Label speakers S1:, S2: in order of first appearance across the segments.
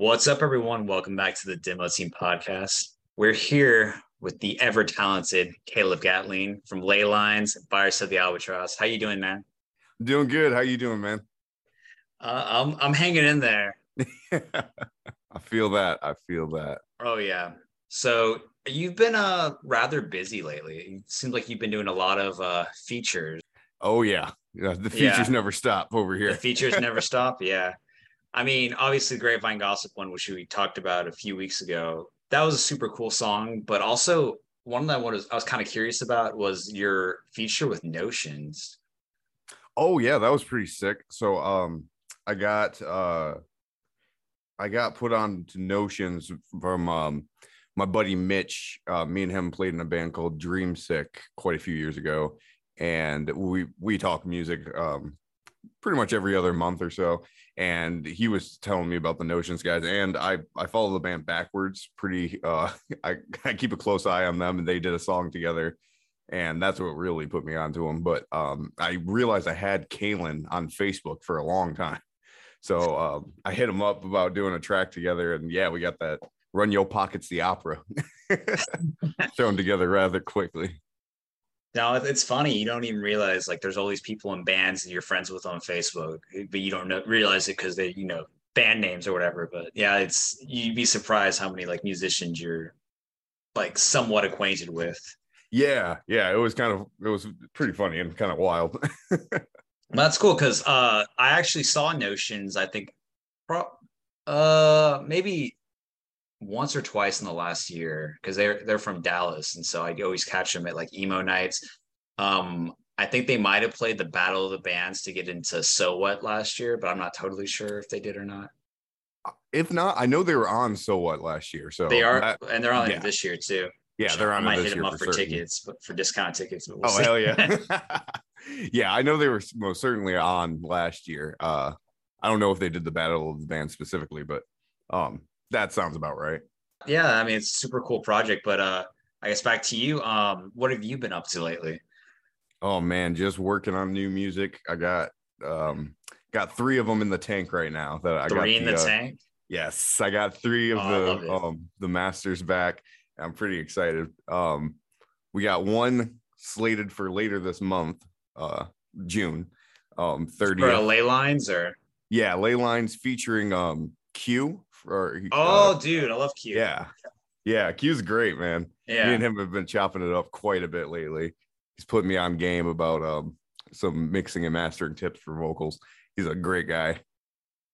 S1: What's up, everyone? Welcome back to the Demo Team podcast. We're here with the ever talented Caleb Gatling from Laylines, of the Albatross. How you doing, man?
S2: Doing good. How you doing, man?
S1: Uh, I'm I'm hanging in there.
S2: I feel that. I feel that.
S1: Oh yeah. So you've been uh rather busy lately. It seems like you've been doing a lot of uh features.
S2: Oh yeah. Yeah. The features
S1: Yeah.
S2: never stop over here.
S1: The features never stop. Yeah. I mean, obviously, the Grapevine Gossip one, which we talked about a few weeks ago, that was a super cool song. But also, one that I was, I was kind of curious about was your feature with Notions.
S2: Oh yeah, that was pretty sick. So um I got uh I got put on to notions from um my buddy Mitch. Uh me and him played in a band called Dream Sick quite a few years ago. And we we talk music um pretty much every other month or so. And he was telling me about the Notions guys, and I I follow the band backwards pretty. Uh, I I keep a close eye on them, and they did a song together, and that's what really put me onto them. But um, I realized I had Kalen on Facebook for a long time, so um, I hit him up about doing a track together, and yeah, we got that Run Yo Pockets the opera thrown together rather quickly.
S1: Now it- it's funny you don't even realize like there's all these people in bands that you're friends with on Facebook, but you don't know, realize it because they you know band names or whatever. But yeah, it's you'd be surprised how many like musicians you're like somewhat acquainted with.
S2: Yeah, yeah, it was kind of it was pretty funny and kind of wild.
S1: Well, that's cool because uh, I actually saw Notions. I think, pro- uh, maybe once or twice in the last year because they're they're from Dallas, and so I always catch them at like emo nights. Um, I think they might have played the Battle of the Bands to get into So What last year, but I'm not totally sure if they did or not.
S2: if not, I know they were on So What last year, so
S1: They are,
S2: that-
S1: and they're on
S2: yeah.
S1: this year too.
S2: yeah, they're on it
S1: might hit them up
S2: for
S1: for tickets, but for discount tickets. We'll
S2: Oh
S1: see.
S2: hell yeah. yeah, I know they were most certainly on last year. Uh I don't know if they did the battle of the band specifically, but um that sounds about right.
S1: yeah. I mean, it's a super cool project. But uh, I guess back to you. Um, what have you been up to lately?
S2: Oh man, just working on new music. I got um got three of them in the tank right now that I got
S1: Three in the
S2: uh,
S1: tank.
S2: Yes, I got three of
S1: Oh, I love it.
S2: the um the masters back. I'm pretty excited. Um we got one slated for later this month, uh June. Um 30th.
S1: For Laylines or
S2: Yeah, Laylines featuring um Q for
S1: oh,
S2: uh,
S1: dude, I love Q.
S2: yeah. Yeah, Q's great, man. Me
S1: yeah.
S2: and him have been chopping it up quite a bit lately. He's put me on game about um some mixing and mastering tips for vocals. He's a great guy.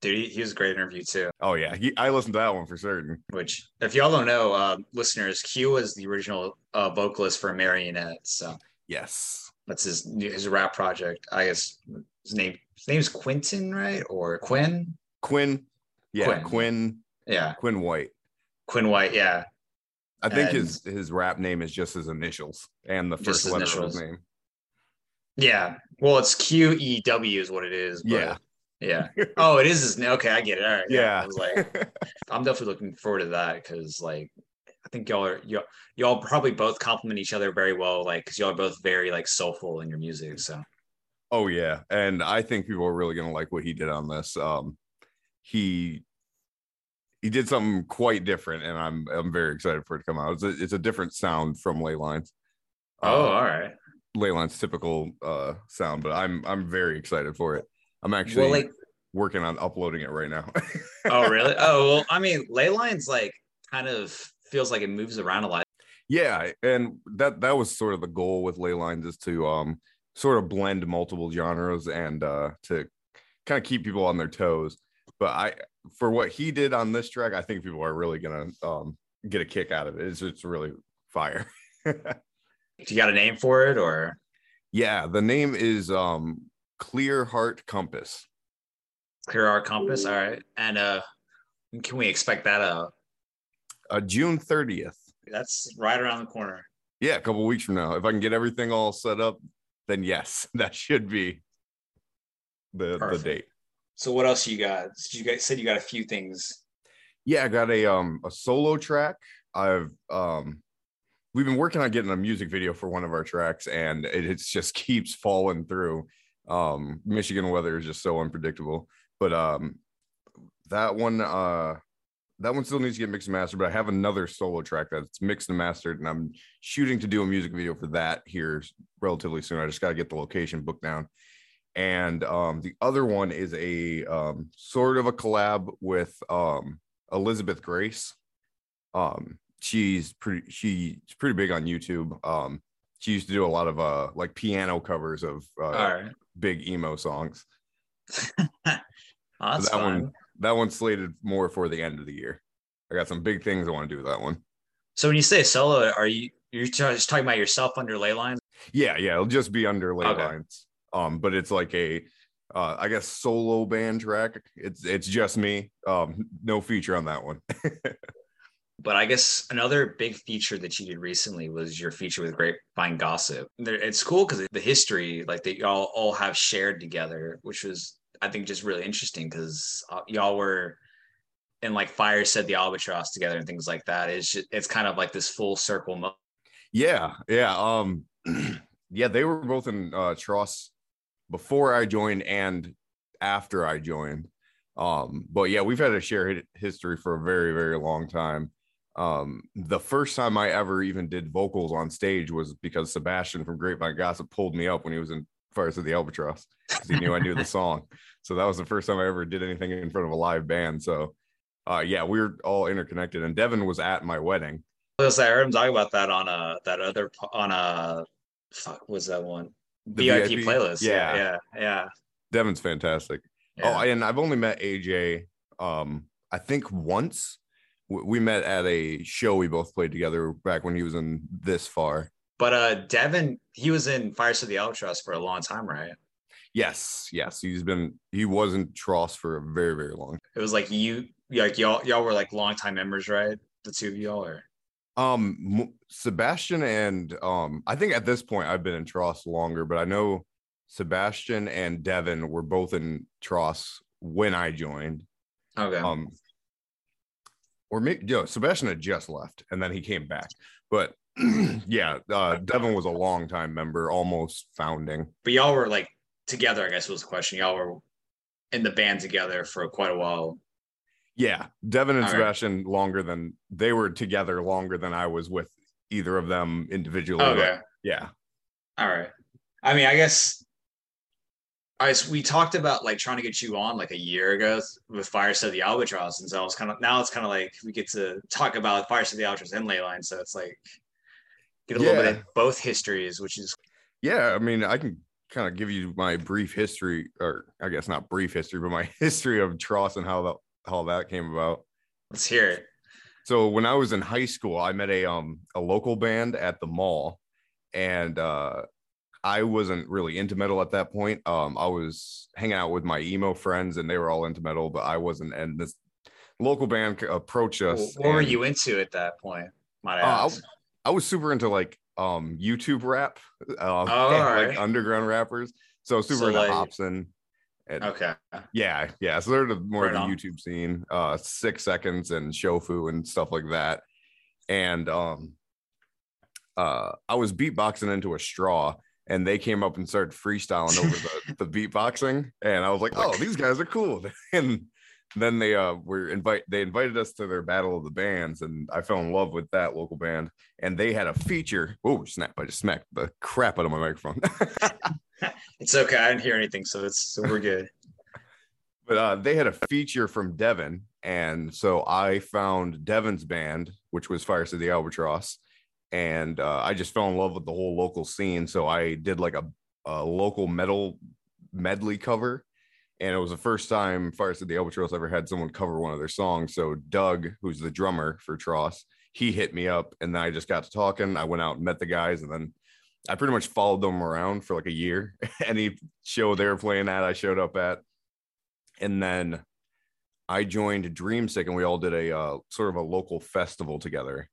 S1: Dude, he, he was a great interview too.
S2: Oh yeah, he, I listened to that one for certain.
S1: Which, if y'all don't know, uh, listeners, Q was the original uh, vocalist for Marionette. So
S2: Yes.
S1: that's his his rap project. I guess his name his name's Quentin, right? Or Quinn?
S2: Quinn. Yeah,
S1: Quinn.
S2: Quinn.
S1: Yeah,
S2: Quinn White.
S1: Quinn White. Yeah,
S2: I think
S1: And-
S2: his his rap name is just his initials and the first letter of his name.
S1: yeah. Well, it's Q E W is what it is. but-
S2: Yeah.
S1: Yeah. Oh, it is his name. Okay, I get it. All right.
S2: Yeah.
S1: I was like, I'm definitely looking forward to that because, like, I think y'all are y'all, y'all probably both complement each other very well, like, because y'all are both very like soulful in your music. So
S2: oh yeah, and I think people are really gonna like what he did on this. Um, he he did something quite different, and I'm I'm very excited for it to come out. It's a, it's a different sound from Laylines.
S1: oh, all right.
S2: Layline's typical uh sound, but I'm I'm very excited for it. I'm actually
S1: Well, like,
S2: working on uploading it right now.
S1: oh, really? Oh, well, I mean, Laylines like kind of feels like it moves around a lot.
S2: yeah and that that was sort of the goal with Laylines is to um sort of blend multiple genres and uh to kind of keep people on their toes but i for what he did on this track i think people are really gonna um get a kick out of it it's it's really fire
S1: Do you got a name for it, or
S2: yeah the name is um clear heart compass
S1: Clear Heart Compass? All right. And uh, can we expect that out?
S2: uh june 30th
S1: That's right around the corner.
S2: yeah a couple weeks from now if i can get everything all set up then yes that should be the the date
S1: So what else you got? You guys said you got a few things.
S2: yeah i got a um a solo track i've um we've been working on getting a music video for one of our tracks and it, just keeps falling through um michigan weather is just so unpredictable but um that one uh that one still needs to get mixed and mastered, but I have another solo track that's mixed and mastered, and I'm shooting to do a music video for that here relatively soon. I just got to get the location booked down. And um, the other one is a um, sort of a collab with um, Elizabeth Grace. Um, she's pretty she's pretty big on YouTube. Um, she used to do a lot of uh like piano covers of uh, big emo songs.
S1: oh,
S2: that one that one's slated more for the end of the year. I got some big things I want to do with that one.
S1: So when you say solo, are you you're just talking about yourself under Laylines?
S2: Yeah, yeah, it'll just be under ley okay. lines. Um, but it's like a uh, I guess solo band track. It's it's just me. Um, no feature on that one.
S1: but I guess another big feature that you did recently was your feature with Grapevine Gossip. It's cool because the history, like that y'all all have shared together, which was I think just really interesting because uh, y'all were and like Fires of the Albatross together and things like that. It's just, it's kind of like this full circle. Mo-
S2: yeah, yeah, um, yeah. They were both in uh, TROS before I joined and after I joined. Um, but yeah, we've had a shared history for a very, very long time. Um, the first time I ever even did vocals on stage was because Sebastian from Grapevine Gossip pulled me up when he was in Fires of the Albatross because he knew I knew the song. So that was the first time I ever did anything in front of a live band. So uh, yeah, we are all interconnected. And Devin was at my wedding.
S1: I was I heard him talk about that on a that other on a fuck was that one the VIP, VIP, playlist. Yeah. yeah, yeah.
S2: Devin's fantastic. Oh, yeah. Oh, and I've only met AJ. Um, I think once we met at a show we both played together back when he was in this far.
S1: But uh, Devin, he was in Fires of the TROS for a long time, right?
S2: Yes, yes. He's been he was in Tross for a very, very long.
S1: It was like you, like y'all, y'all were like longtime members, right? The two of y'all, or
S2: um, Sebastian and um, I think at this point I've been in TROS longer, but I know Sebastian and Devin were both in TROS when I joined.
S1: Okay.
S2: Um, or maybe you know, Sebastian had just left and then he came back, but yeah, uh, Devin was a long time member, almost founding.
S1: But y'all were like together, I guess was the question. Y'all were in the band together for quite a while.
S2: Yeah, Devin and All Sebastian right. longer than they were together longer than I was with either of them individually.
S1: Okay.
S2: yeah.
S1: All right. I mean, I guess I we talked about like trying to get you on like a year ago with Fires of the Albatross, and so I was kind of now it's kind of like we get to talk about Fires of the Albatross and Layline, so it's like get a yeah. little bit of both histories, which is
S2: yeah. I mean, I can kind of give you my brief history, or I guess not brief history, but my history of TROS and how that how that came about.
S1: Let's hear it.
S2: So when I was in high school, I met a um a local band at the mall, and uh, I wasn't really into metal at that point. Um, I was hanging out with my emo friends, and they were all into metal, but I wasn't. And this local band approached us.
S1: What and, were you into at that point?
S2: My uh, I, I, was super into like um YouTube rap, um, oh, like right. underground rappers. So super so into like, Hopsin,
S1: and okay.
S2: Yeah, yeah. So they're the more right of the on. YouTube scene, uh, six seconds and Shofu and stuff like that. And um uh I was beatboxing into a straw and they came up and started freestyling over the, the beatboxing. And I was like, oh, these guys are cool. and then they uh were invite they invited us to their battle of the bands and I fell in love with that local band and they had a feature. Oh snap, I just smacked the crap out of my microphone.
S1: it's okay. I didn't hear anything, so it's so we're good.
S2: but uh, they had a feature from Devin, and so I found Devin's band, which was Fires of the Albatross, and uh, I just fell in love with the whole local scene. So I did like a, a local metal medley cover, and it was the first time Fires of the Albatross ever had someone cover one of their songs. So Doug, who's the drummer for Tross, he hit me up, and then I just got to talking. I went out and met the guys, and then I pretty much followed them around for like a year. Any show they were playing at, I showed up at. And then I joined Dreamsick and we all did a uh, sort of a local festival together.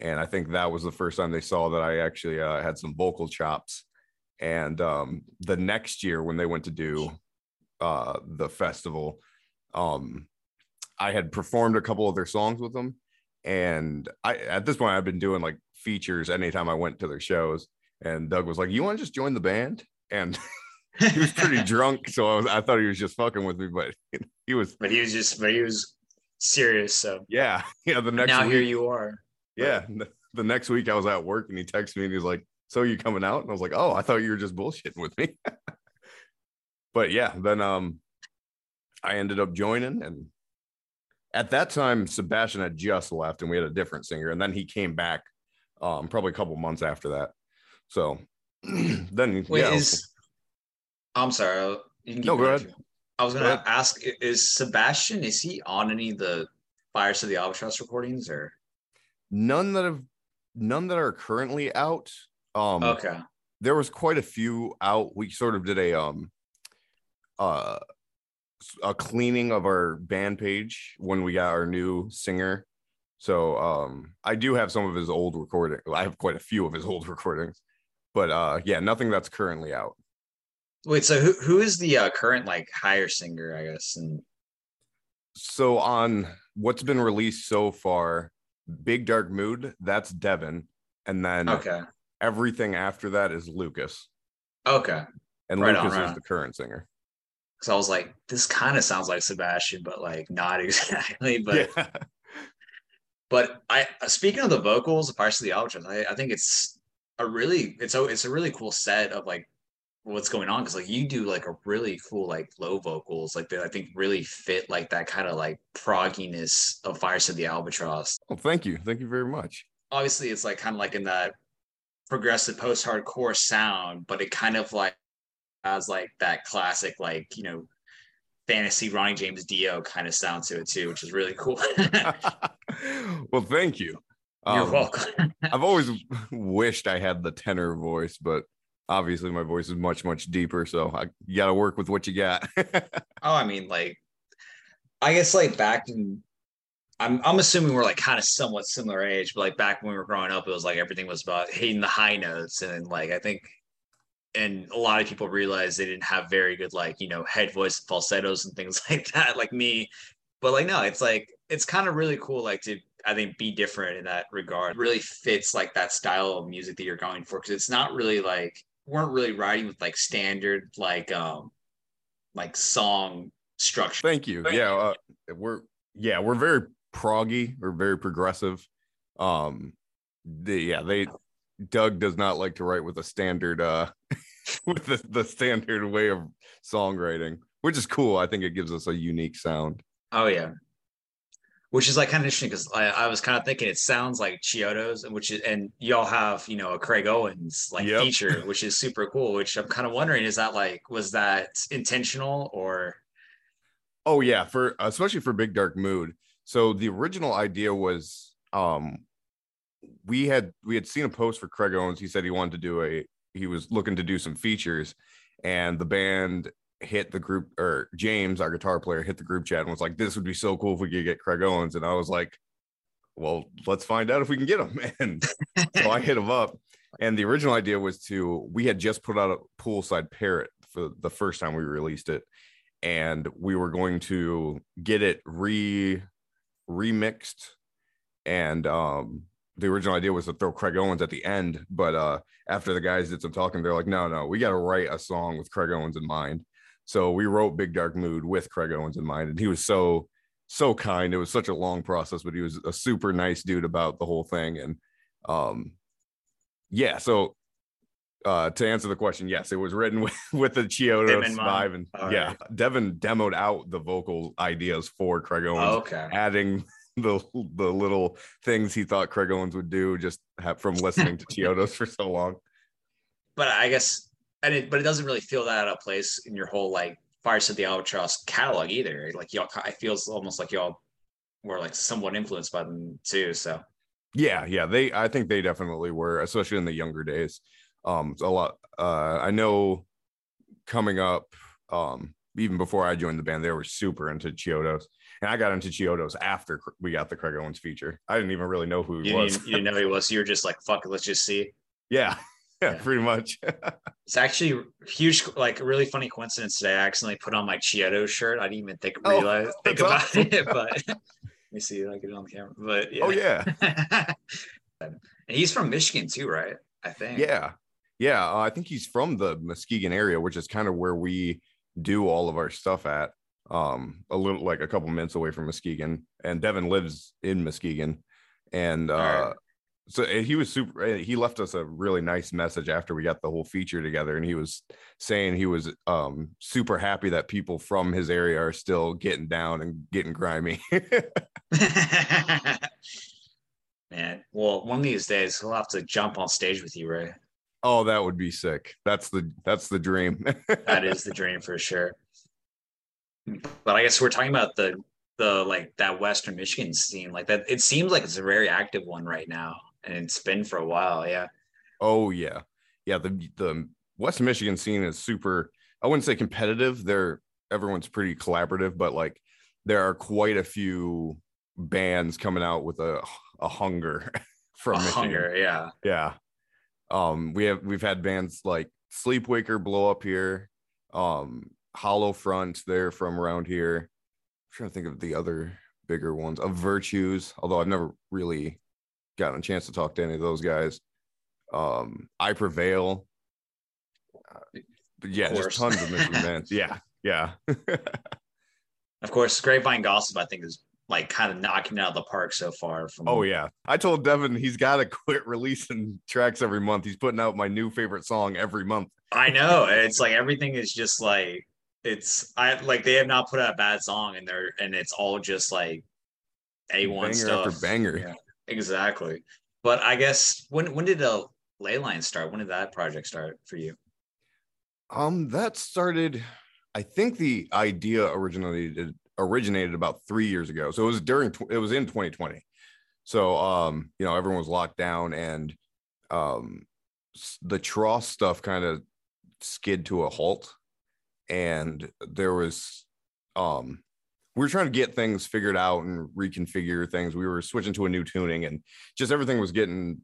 S2: And I think that was the first time they saw that I actually uh, had some vocal chops. And um, the next year, when they went to do uh, the festival, um, I had performed a couple of their songs with them. And I, at this point, I've been doing like features anytime I went to their shows and Doug was like, "You want to just join the band?" And he was pretty drunk, so I, was, I thought he was just fucking with me, but he was.
S1: But he was just, but he was serious. So
S2: yeah, yeah. The next
S1: now
S2: week,
S1: here you are.
S2: yeah, the, the next week I was at work and he texted me and he's like, "So you coming out?" And I was like, "Oh, I thought you were just bullshitting with me." but yeah, then um, I ended up joining and at that time Sebastian had just left and we had a different singer and then he came back um probably a couple months after that. So then
S1: Wait,
S2: yeah,
S1: is I'm sorry. You can
S2: No, go ahead.
S1: I was gonna ask: Is Sebastian is he on any of the Fires of the Albatross recordings or?
S2: none that have none that are currently out. Um
S1: Okay.
S2: there was quite a few out. We sort of did a um uh a cleaning of our band page when we got our new singer. So um I do have some of his old recording. I have quite a few of his old recordings. But uh yeah, nothing that's currently out.
S1: Wait, so who who is the uh, current like higher singer? I guess and
S2: So on what's been released so far, Big Dark Mood, that's Devin. And then
S1: okay,
S2: everything after that is Lucas.
S1: okay.
S2: And
S1: Right on,
S2: Lucas
S1: right
S2: is
S1: on.
S2: the current singer.
S1: So I was like, this kind of sounds like Sebastian, but like not exactly. But
S2: yeah.
S1: but I speaking of the vocals, Fires the Albatross, I, I think it's a really it's a it's a really cool set of like what's going on because like you do like a really cool like low vocals like that I think really fit like that kind of like progginess of Fires of the Albatross.
S2: Well, thank you. Thank you very much.
S1: Obviously, it's like kind of like in that progressive post-hardcore sound, but it kind of like has like that classic like you know fantasy Ronnie James Dio kind of sound to it too, which is really cool.
S2: well, thank you.
S1: You're
S2: Um,
S1: welcome.
S2: I've always wished I had the tenor voice, but obviously my voice is much, much deeper. So I, you got to work with what you got.
S1: Oh, I mean, like, I guess like back in, I'm I'm assuming we're like kind of somewhat similar age, but like back when we were growing up, it was like everything was about hitting the high notes, and like I think, and a lot of people realized they didn't have very good like you know head voice falsettos and things like that, like me. But like no, it's like it's kind of really cool, like to I think be different in that regard. It really fits like that style of music that you're going for because it's not really like weren't really writing with like standard like um like song structure.
S2: thank you. Yeah. Uh, we're, yeah, we're very proggy. We're very progressive. Um, the, yeah, they, Doug does not like to write with a standard, uh, with the, the standard way of songwriting, which is cool. I think it gives us a unique sound.
S1: Oh yeah. Which is like kind of interesting because I, I was kind of thinking it sounds like Chiodos, and which is and y'all have you know a Craig Owens like
S2: Yep.
S1: feature, which is super cool. Which I'm kind of wondering is that like was that intentional or
S2: Oh yeah, for especially for Big Dark Mood. So the original idea was um we had we had seen a post for Craig Owens. He said he wanted to do a he was looking to do some features and the band hit the group or James, our guitar player, hit the group chat and was like, This would be so cool if we could get Craig Owens. And I was like, Well, let's find out if we can get him. And so I hit him up. And the original idea was to we had just put out a poolside parrot for the first time we released it and we were going to get it re remixed and um the original idea was to throw Craig Owens at the end but uh after the guys did some talking they're like no no we got to write a song with Craig Owens in mind so we wrote Big Dark Mood with Craig Owens in mind and he was so so kind it was such a long process but he was a super nice dude about the whole thing and um yeah so uh to answer the question yes it was written with, with the Chiodos vibe and
S1: All
S2: yeah
S1: right.
S2: devin demoed out the vocal ideas for craig owens
S1: Oh, okay.
S2: adding the the little things he thought craig owens would do just have, from listening to Chiodos for so long
S1: But I guess and it but it doesn't really feel that out of place in your whole like Fires of the Albatross catalog either. Like y'all, it feels almost like y'all were like somewhat influenced by them too. So
S2: yeah yeah they i think they definitely were especially in the younger days um a lot uh i know coming up um even before i joined the band they were super into chiodos and i got into chiodos after we got the craig owens feature i didn't even really know who he
S1: you
S2: was
S1: didn't, you didn't know who he was. You were just like, fuck let's just see.
S2: yeah yeah
S1: Yeah.
S2: pretty much
S1: It's actually huge, like really funny coincidence today. I accidentally put on my Chiodo shirt. I didn't even think
S2: Oh,
S1: realize think about
S2: awesome.
S1: it, but let me see if I get it on the camera. But yeah.
S2: oh yeah
S1: and he's from Michigan too, right? I think.
S2: Yeah. Yeah. Uh, I think he's from the Muskegon area, which is kind of where we do all of our stuff at. Um, a little like a couple minutes away from Muskegon. and Devin lives in Muskegon, and uh. So he was super. He left us a really nice message after we got the whole feature together, and he was saying he was um, super happy that people from his area are still getting down and getting grimy.
S1: Man, well, one of these days he'll have to jump on stage with you, Ray.
S2: oh, that would be sick. That's the that's the dream.
S1: That is the dream for sure. But I guess we're talking about the the like that Western Michigan scene, like that. It seems like it's a very active one right now, and been for a while. Yeah.
S2: Oh yeah, yeah. The the West Michigan scene is super. I wouldn't say competitive. They're everyone's pretty collaborative, but like there are quite a few bands coming out with a a hunger from
S1: A
S2: Michigan.
S1: hunger, yeah.
S2: Yeah. Um, we have we've had bands like Sleepwaker blow up here. Um, Hollow Front, they're from around here. I'm trying to think of the other bigger ones of Virtues, although I've never really gotten a chance to talk to any of those guys. Um, I Prevail. Uh, but yeah,
S1: course.
S2: tons of Michigan bands. Yeah, yeah.
S1: Of course, Grapevine Gossip, I think, is like kind of knocking out of the park so far. From
S2: Oh yeah. I told Devin he's got to quit releasing tracks every month. He's putting out my new favorite song every month.
S1: I know. It's like everything is just like it's I like they have not put out a bad song and they're and it's all just like A one stuff.
S2: after banger.
S1: Yeah, exactly. But I guess when when did the Layline start? When did that project start for you?
S2: Um, that started. I think the idea originated originated about three years ago. So it was during. It was in 2020. So um, you know, everyone was locked down, and um, the Tross stuff kind of skid to a halt, and there was um. We were trying to get things figured out and reconfigure things. We were switching to a new tuning, and just everything was getting.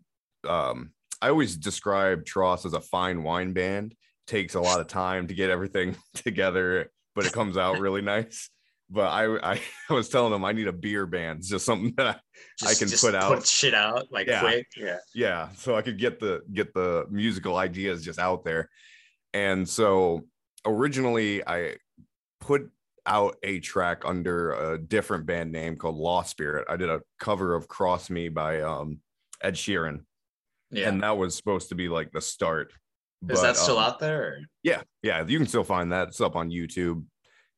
S2: Um, I always describe Tross as a fine wine band takes a lot of time to get everything together, but it comes out really nice. But I, I was telling them I need a beer band. It's just something that I,
S1: Just,
S2: can
S1: just
S2: put out-
S1: put shit out like
S2: Yeah.
S1: quick. Yeah.
S2: yeah, so I could get the get the musical ideas just out there. And so originally I put out a track under a different band name called Lost Spirit. I did a cover of Cross Me by um Ed Sheeran.
S1: Yeah.
S2: And that was supposed to be like the start.
S1: is that still
S2: um,
S1: out there? or-
S2: Yeah, yeah, you can still find that. It's up on YouTube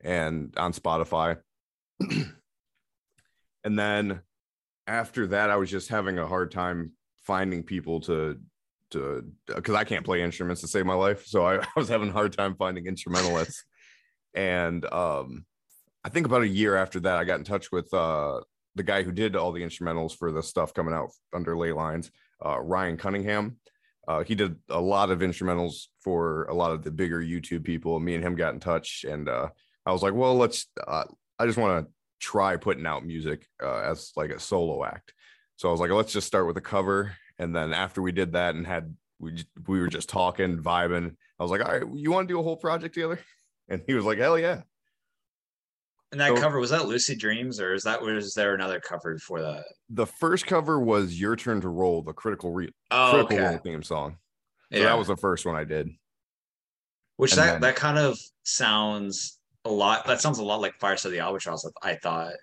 S2: and on Spotify. and then after that, I was just having a hard time finding people to to because I can't play instruments to save my life. So I, I was having a hard time finding instrumentalists. And um I think about a year after that, I got in touch with uh the guy who did all the instrumentals for the stuff coming out under Laylines, uh Ryan Cunningham. Uh, he did a lot of instrumentals for a lot of the bigger YouTube people. Me and him got in touch, and uh, I was like, "Well, let's." Uh, I just want to try putting out music uh, as like a solo act. So I was like, "Let's just start with a cover." And then after we did that and had we we were just talking, vibing. I was like, "All right, you want to do a whole project together?" And he was like, "Hell yeah!"
S1: And that
S2: So-
S1: cover was that Lucid Dreams or is that was there another cover before that?
S2: The first cover was "Your Turn to Roll," the critical re-
S1: Oh,
S2: critical
S1: okay.
S2: role theme song. So
S1: yeah.
S2: that was the first one I did.
S1: Which
S2: and
S1: that
S2: then-
S1: that kind of sounds a lot. That sounds a lot like Fires of the Albatross. I thought.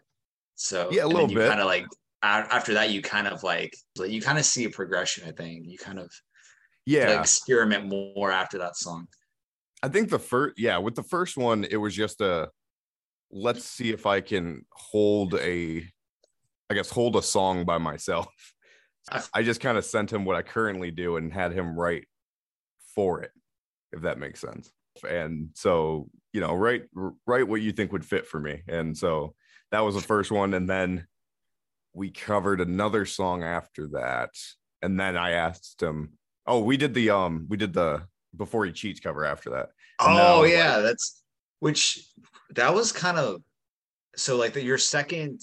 S1: So
S2: Yeah, a little
S1: you
S2: bit.
S1: Kind of like after that, you kind of like like, you kind of see a progression. I think you kind of
S2: Yeah,
S1: like, experiment more after that song.
S2: I think the first, yeah, with the first one, it was just a let's see if I can hold a, I guess, hold a song by myself.
S1: I-
S2: just kind of sent him what I currently do and had him write for it, if that makes sense. And so, you know, write write what you think would fit for me. And so that was the first one, and then we covered another song after that, and then I asked him. Oh, we did the um, we did the before he cheats cover after that. And
S1: Oh
S2: was
S1: yeah,
S2: like-
S1: that's which that was kind of so like the, your second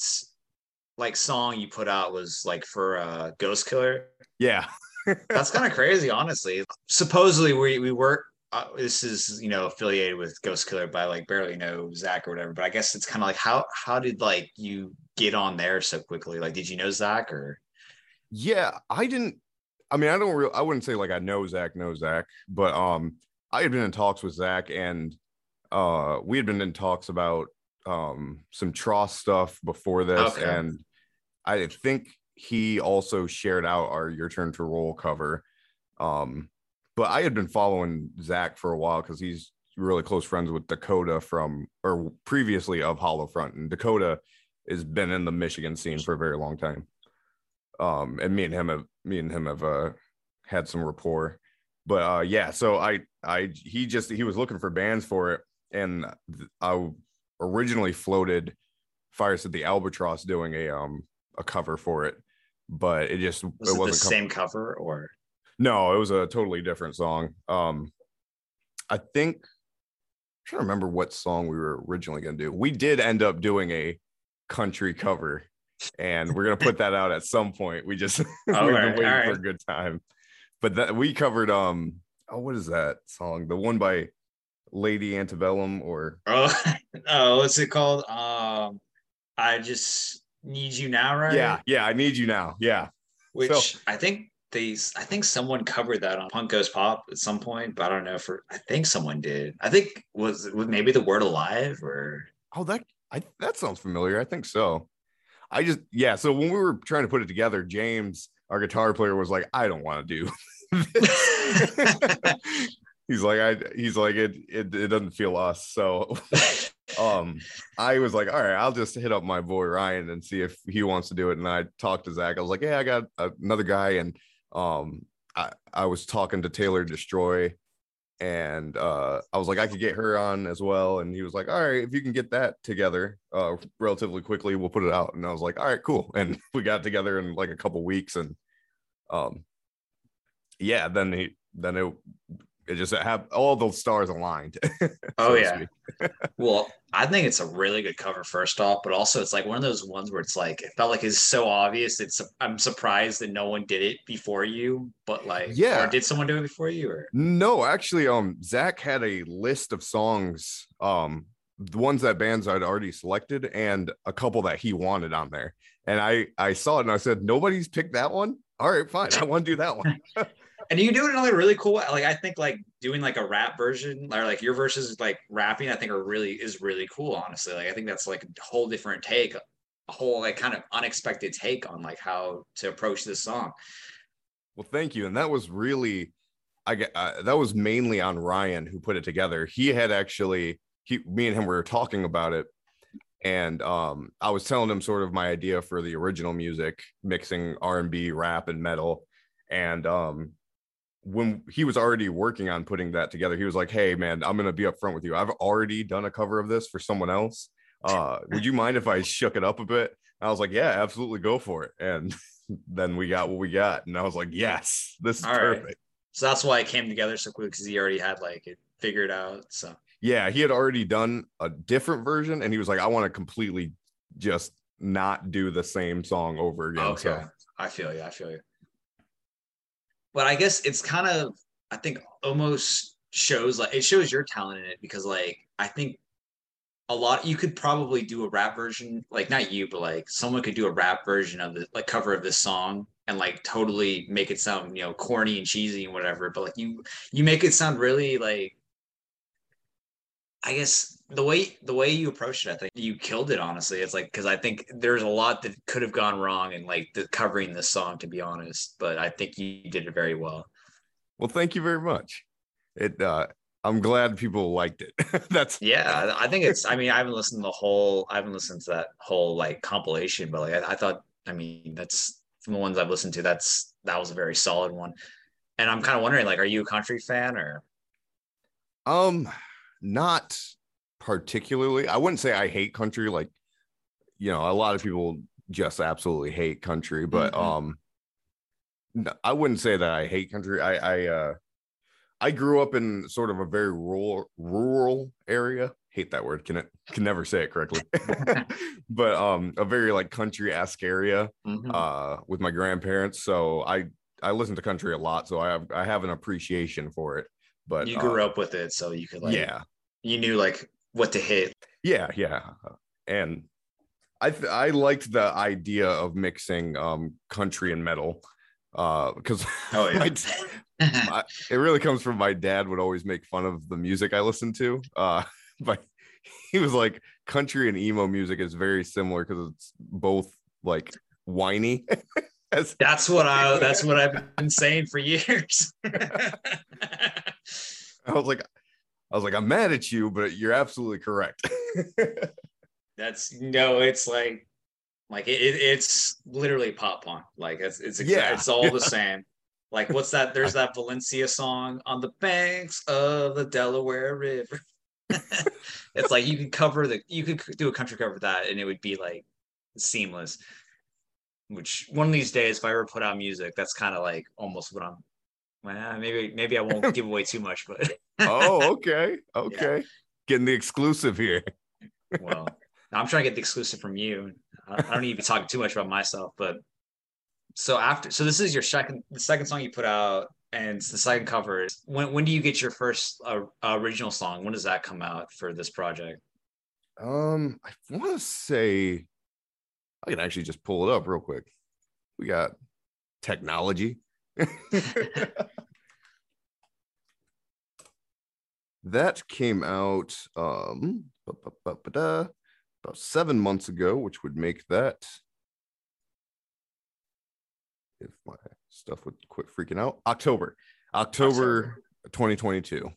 S1: like song you put out was like for uh Ghost Killer.
S2: Yeah.
S1: That's kind of crazy, honestly. Supposedly we we work. Uh, this is you know affiliated with Ghost Killer, by like barely know Zach or whatever. But I guess it's kind of like how how did like you get on there so quickly? Like, did you know Zach or?
S2: Yeah, I didn't. I mean, I don't. Real, I wouldn't say like I know Zach, know Zach, but um, I had been in talks with Zach, and uh, we had been in talks about um some Tross stuff before this,
S1: Okay.
S2: and I think he also shared out our Your Turn to Roll cover. Um, but I had been following Zach for a while because he's really close friends with Dakota from or previously of Hollow Front, and Dakota has been in the Michigan scene for a very long time. Um, and me and him have me and him have uh had some rapport. But uh yeah, so I I he just he was looking for bands for it, and I originally floated Fires of the Albatross doing a um a cover for it, but it just
S1: Was
S2: it
S1: it, the
S2: wasn't com-
S1: same cover or?
S2: no, it was a totally different song. Um, I think I'm trying to remember what song we were originally going to do. We did end up doing a country cover, and we're going to put that out at some point. We just we've
S1: All
S2: been waiting
S1: all
S2: for a good time. But that we covered um oh what is that song? The one by Lady Antebellum or
S1: Oh, oh, what's it called? Um, I just need you now, right?
S2: yeah yeah I need you now yeah
S1: Which
S2: So-
S1: I think they, I think someone covered that on Punk Goes Pop at some point, but I don't know for. I think someone did. I think was was maybe the word alive or
S2: Oh, that I that sounds familiar. I think so. I just yeah. So when we were trying to put it together, James, our guitar player, was like, "I don't want to do." this." he's like, "I." He's like, "It it it doesn't feel us." So um, I was like, "All right, I'll just hit up my boy Ryan and see if he wants to do it." And I talked to Zach. I was like, "Yeah, I got another guy," and um, I I was talking to Taylor Destroy and uh, I was like, I could get her on as well. And he was like, All right, if you can get that together uh, relatively quickly, we'll put it out. And I was like, All right, cool. And we got together in like a couple weeks, and um, yeah, then he then it it just have all the stars aligned.
S1: Oh, yeah. Well, I think it's a really good cover first off, but also it's like one of those ones where it's like it felt like it's so obvious. It's I'm surprised that no one did it before you, but like
S2: Yeah.
S1: or did someone do it before you or
S2: No, actually, um, Zach had a list of songs, um, the ones that bands I'd already selected, and a couple that he wanted on there. And I I saw it and I said, nobody's picked that one. All right, fine. I want to do that one.
S1: and you do it in a like, really cool way. Like I think like doing like a rap version or like your verses like rapping, I think are really is really cool, honestly. Like I think that's like a whole different take, a whole like kind of unexpected take on like how to approach this song.
S2: Well, thank you. And that was really, I uh, that was mainly on Ryan who put it together. He had actually, he, me and him were talking about it, and um, I was telling him sort of my idea for the original music, mixing R and B, rap, and metal, and um, when he was already working on putting that together, he was like, "Hey, man, I'm gonna be upfront with you. I've already done a cover of this for someone else. Uh, would you mind if I shook it up a bit?" I was like, "Yeah, absolutely, go for it." And then we got what we got, and I was like, "Yes, this is
S1: All right.
S2: perfect."
S1: So that's why it came together so quick because he already had like it figured out. So
S2: Yeah, he had already done a different version, and he was like, "I want to completely just not do the same song over again."
S1: okay,
S2: So
S1: I feel you. I feel you. But I guess it's kind of I think almost shows like it shows your talent in it because like I think a lot you could probably do a rap version like not you but like someone could do a rap version of the like cover of this song and like totally make it sound you know corny and cheesy and whatever but like you you make it sound really like I guess the way the way you approached it, I think you killed it. Honestly, it's like because I think there's a lot that could have gone wrong in like the covering this song, to be honest. But I think you did it very well.
S2: well, thank you very much. It uh, I'm glad people liked it. That's
S1: Yeah, I think it's. I mean, I haven't listened to the whole. I haven't listened to that whole like compilation, but like I, I thought. I mean, that's from the ones I've listened to. That's that was a very solid one. And I'm kind of wondering, like, are you a country fan or?
S2: Um, not particularly. I wouldn't say I hate country. Like, you know, a lot of people just absolutely hate country, but
S1: Mhm.
S2: um, I wouldn't say that I hate country. I I uh, I grew up in sort of a very rural rural area. Hate that word. Can it can never say it correctly. but um, a very like country esque area
S1: Mhm.
S2: uh with my grandparents. So I I listen to country a lot. So I have I have an appreciation for it. But
S1: you grew
S2: uh,
S1: up with it, so you could like.
S2: yeah.
S1: You knew like what to hit.
S2: Yeah, yeah. And I th- I liked the idea of mixing um country and metal uh because
S1: Oh yeah.
S2: my- it really comes from my dad would always make fun of the music I listened to uh but he was like country and emo music is very similar because it's both like whiny.
S1: As- that's what I that's what I've been saying for years. I
S2: was like, I was like, I'm mad at you, but you're absolutely correct.
S1: that's no, it's like like it, it's literally pop punk. Like it's it's yeah. it's all the same. Like what's that? There's that Valencia song on the banks of the Delaware River. it's like you could cover the you could do a country cover of that and it would be like seamless. Which one of these days, if I ever put out music, that's kind of like almost what I'm. Well, maybe maybe I won't give away too much, but
S2: oh, okay, okay, yeah. getting the exclusive here.
S1: well, I'm trying to get the exclusive from you. I don't need to be talking too much about myself, but so after so this is your second the second song you put out and it's the second cover when when do you get your first uh, original song when does that come out for this project
S2: um i want to say i can actually just pull it up real quick we got technology that came out um about seven months ago which would make that if my stuff would quit freaking out. October, October 2022.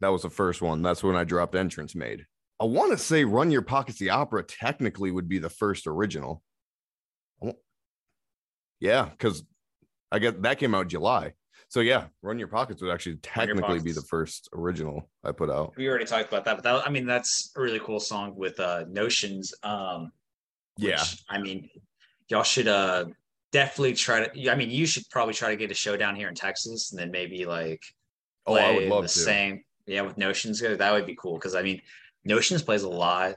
S2: That was the first one. That's when I dropped Entrance Made. I want to say Run Your Pockets, the opera, technically would be the first original. Yeah, because I get that came out July. So yeah, Run Your Pockets would actually technically be the first original I put out.
S1: We already talked about that, but that, I mean that's a really cool song with uh Notions. Um
S2: which, yeah.
S1: I mean, y'all should uh definitely try to. I mean, you should probably try to get a show down here in Texas, and then maybe like
S2: oh, I would love the to.
S1: same. Yeah, with Notions, that would be cool because I mean, Notions plays a lot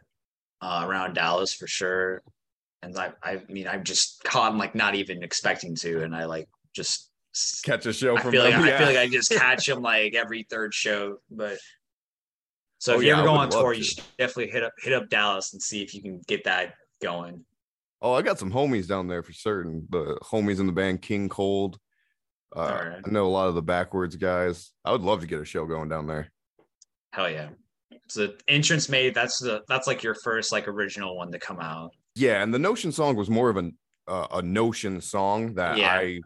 S1: uh, around Dallas for sure, and I, I mean, I'm just caught. Like not even expecting to, and I like just
S2: catch a show
S1: I
S2: from
S1: feel. Like,
S2: yeah.
S1: I feel like I just catch them like every third show, but. So oh, if you yeah, ever go on tour, to. you should definitely hit up hit up Dallas and see if you can get that going.
S2: Oh, I got some homies down there for certain. The homies in the band King Cold. Uh, right. I know a lot of the backwards guys. I would love to get a show going down there.
S1: Hell yeah! So entrance made. That's the that's like your first like original one to come out.
S2: Yeah, and the Notion song was more of an uh, a Notion song that yeah. I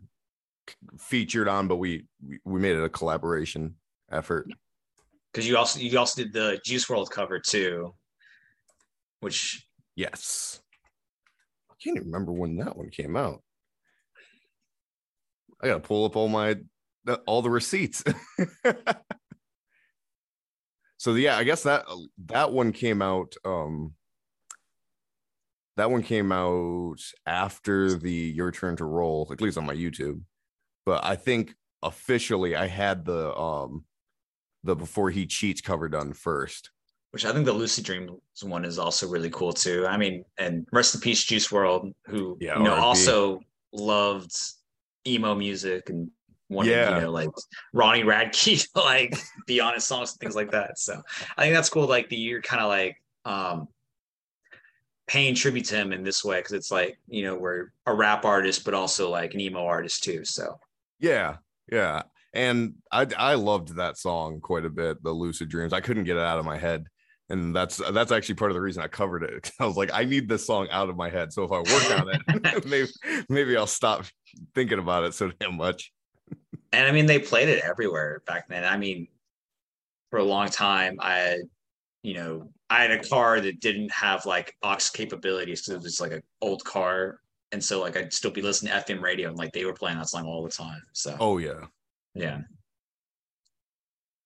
S2: featured on, but we we made it a collaboration effort.
S1: Because you also you also did the Juice WRLD cover too, which
S2: yes, I can't even remember when that one came out. I gotta pull up all my all the receipts. so yeah, I guess that that one came out. Um, that one came out after the Your Turn to Roll, at least on my YouTube. But I think officially I had the um the Before He Cheats cover done first
S1: which I think the Lucid Dreams one is also really cool too. I mean, and rest in peace, Juice WRLD, who yeah, you know also loved emo music and wanted yeah. you know like Ronnie Radke like be on his songs and things like that. So I think that's cool. Like the year kind of like um paying tribute to him in this way because it's like you know we're a rap artist but also like an emo artist too. So
S2: yeah, yeah. And I I loved that song quite a bit, the Lucid Dreams. I couldn't get it out of my head and that's that's actually part of the reason I covered it. I was like, I need this song out of my head. So if I work on it, maybe maybe I'll stop thinking about it so damn much.
S1: And I mean, they played it everywhere back then. I mean, for a long time, I, had, you know, I had a car that didn't have like aux capabilities because it was like an old car, and so like I'd still be listening to FM radio and like they were playing that song all the time. So
S2: oh yeah,
S1: yeah.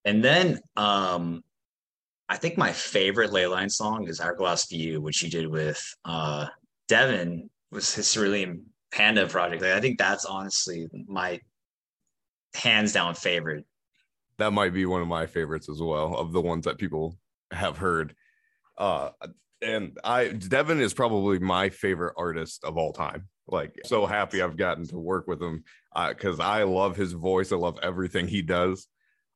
S1: And then um I think my favorite Layline song is Hourglass View, which you did with uh, Devin, was his Cerulean Panda project. Like, I think that's honestly my hands down favorite.
S2: That might be one of my favorites as well, of the ones that people have heard. Uh, and I, Devin is probably my favorite artist of all time. Like, so happy I've gotten to work with him because uh, I love his voice. I love everything he does.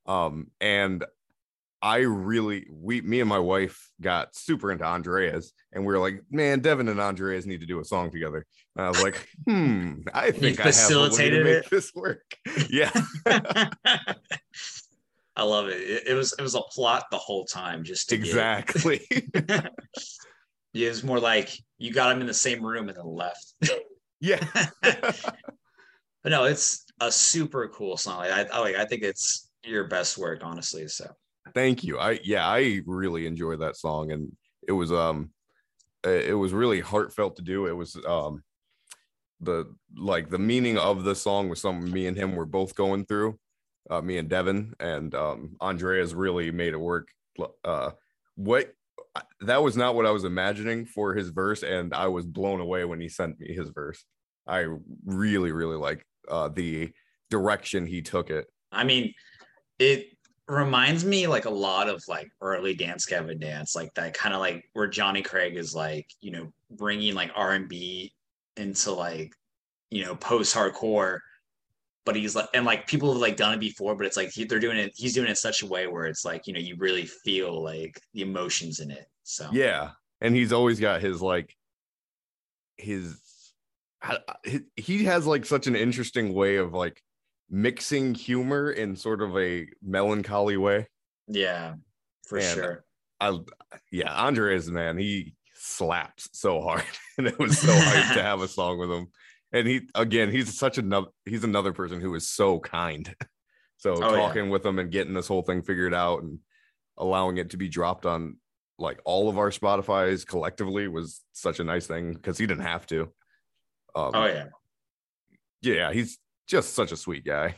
S2: Um, and I really we me and my wife got super into Andreas and we were like, man, Devin and Andreas need to do a song together. And I was like, hmm, I think I facilitated have a way to make this work. Yeah.
S1: I love it. it. it. was it was a plot the whole time, just
S2: exactly.
S1: Yeah, was more like you got him in the same room and then left.
S2: Yeah.
S1: but no, it's a super cool song. Like, I, I like. I think it's your best work, honestly. So
S2: Thank you. I yeah, I really enjoyed that song and it was um it was really heartfelt to do. It was um the like the meaning of the song was something me and him were both going through. Uh, me and Devin and um Andres really made it work. Uh what that was not what I was imagining for his verse, and I was blown away when he sent me his verse. I really, really like uh the direction he took it.
S1: I mean, it reminds me like a lot of like early Dance Gavin Dance, like that kind of like where Jonny Craig is like, you know, bringing like R and B into like, you know, post hardcore. But he's like, and like people have like done it before, but it's like he, they're doing it. He's doing it such a way where it's like, you know, you really feel like the emotions in it. So
S2: Yeah, and he's always got his like his he has like such an interesting way of like mixing humor in sort of a melancholy way.
S1: yeah, for
S2: And
S1: sure.
S2: I yeah, Andres man, he slaps so hard, and it was so hyped to have a song with him. And he again, he's such another he's another person who is so kind. So
S1: Oh, yeah.
S2: talking with him and getting this whole thing figured out and allowing it to be dropped on like all of our Spotify's collectively was such a nice thing because he didn't have to. Um,
S1: Oh yeah.
S2: yeah, he's just such a sweet guy.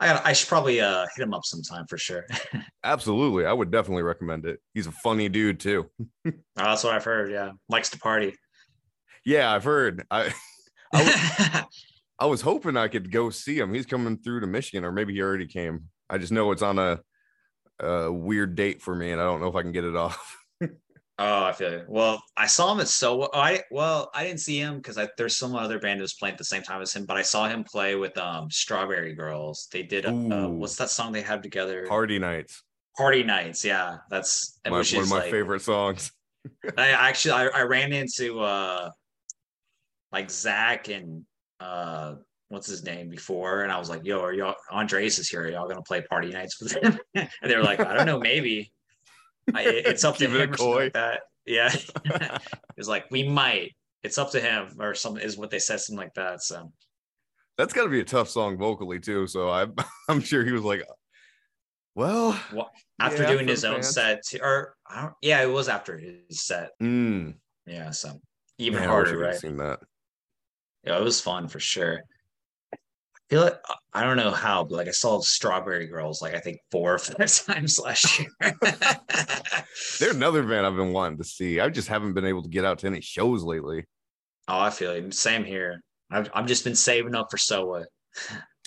S1: I got. I should probably uh hit him up sometime for sure.
S2: Absolutely, I would definitely recommend it. He's a funny dude too.
S1: Oh, that's what I've heard. Yeah, likes to party.
S2: Yeah, I've heard. I I was, I was hoping I could go see him. He's coming through to Michigan, or maybe he already came. I just know it's on a, a weird date for me, and I don't know if I can get it off.
S1: Oh, I feel you. Well, I saw him at so. I well, I didn't see him because there's some other band that was playing at the same time as him, but I saw him play with um Strawberry Girls. They did. Uh, what's that song they had together?
S2: Party nights,
S1: Party Nights. Yeah, that's
S2: my, one of my
S1: like,
S2: favorite songs.
S1: I actually I, I ran into uh like Zach and uh what's his name before and I was like, yo, are y'all Andres is here? Are y'all gonna play party nights with him? and they were like, I don't know, maybe. I, it's up to him or something
S2: coy.
S1: like that. Yeah. it was like, we might. It's up to him or something is what they said, something like that. So
S2: That's got to be a tough song vocally too. So I'm I'm sure he was like, well,
S1: after
S2: yeah,
S1: doing his own
S2: fans.
S1: set or I don't yeah, it was after his set.
S2: Mm,
S1: Yeah, so even
S2: man,
S1: harder, right?
S2: Seen that.
S1: Yeah, it was fun for sure. I feel like I don't know how, but like I saw Strawberry Girls like I think four or five times last year.
S2: They're another band I've been wanting to see. I just haven't been able to get out to any shows lately.
S1: oh, I feel you. Same here. I've I've just been saving up for so what.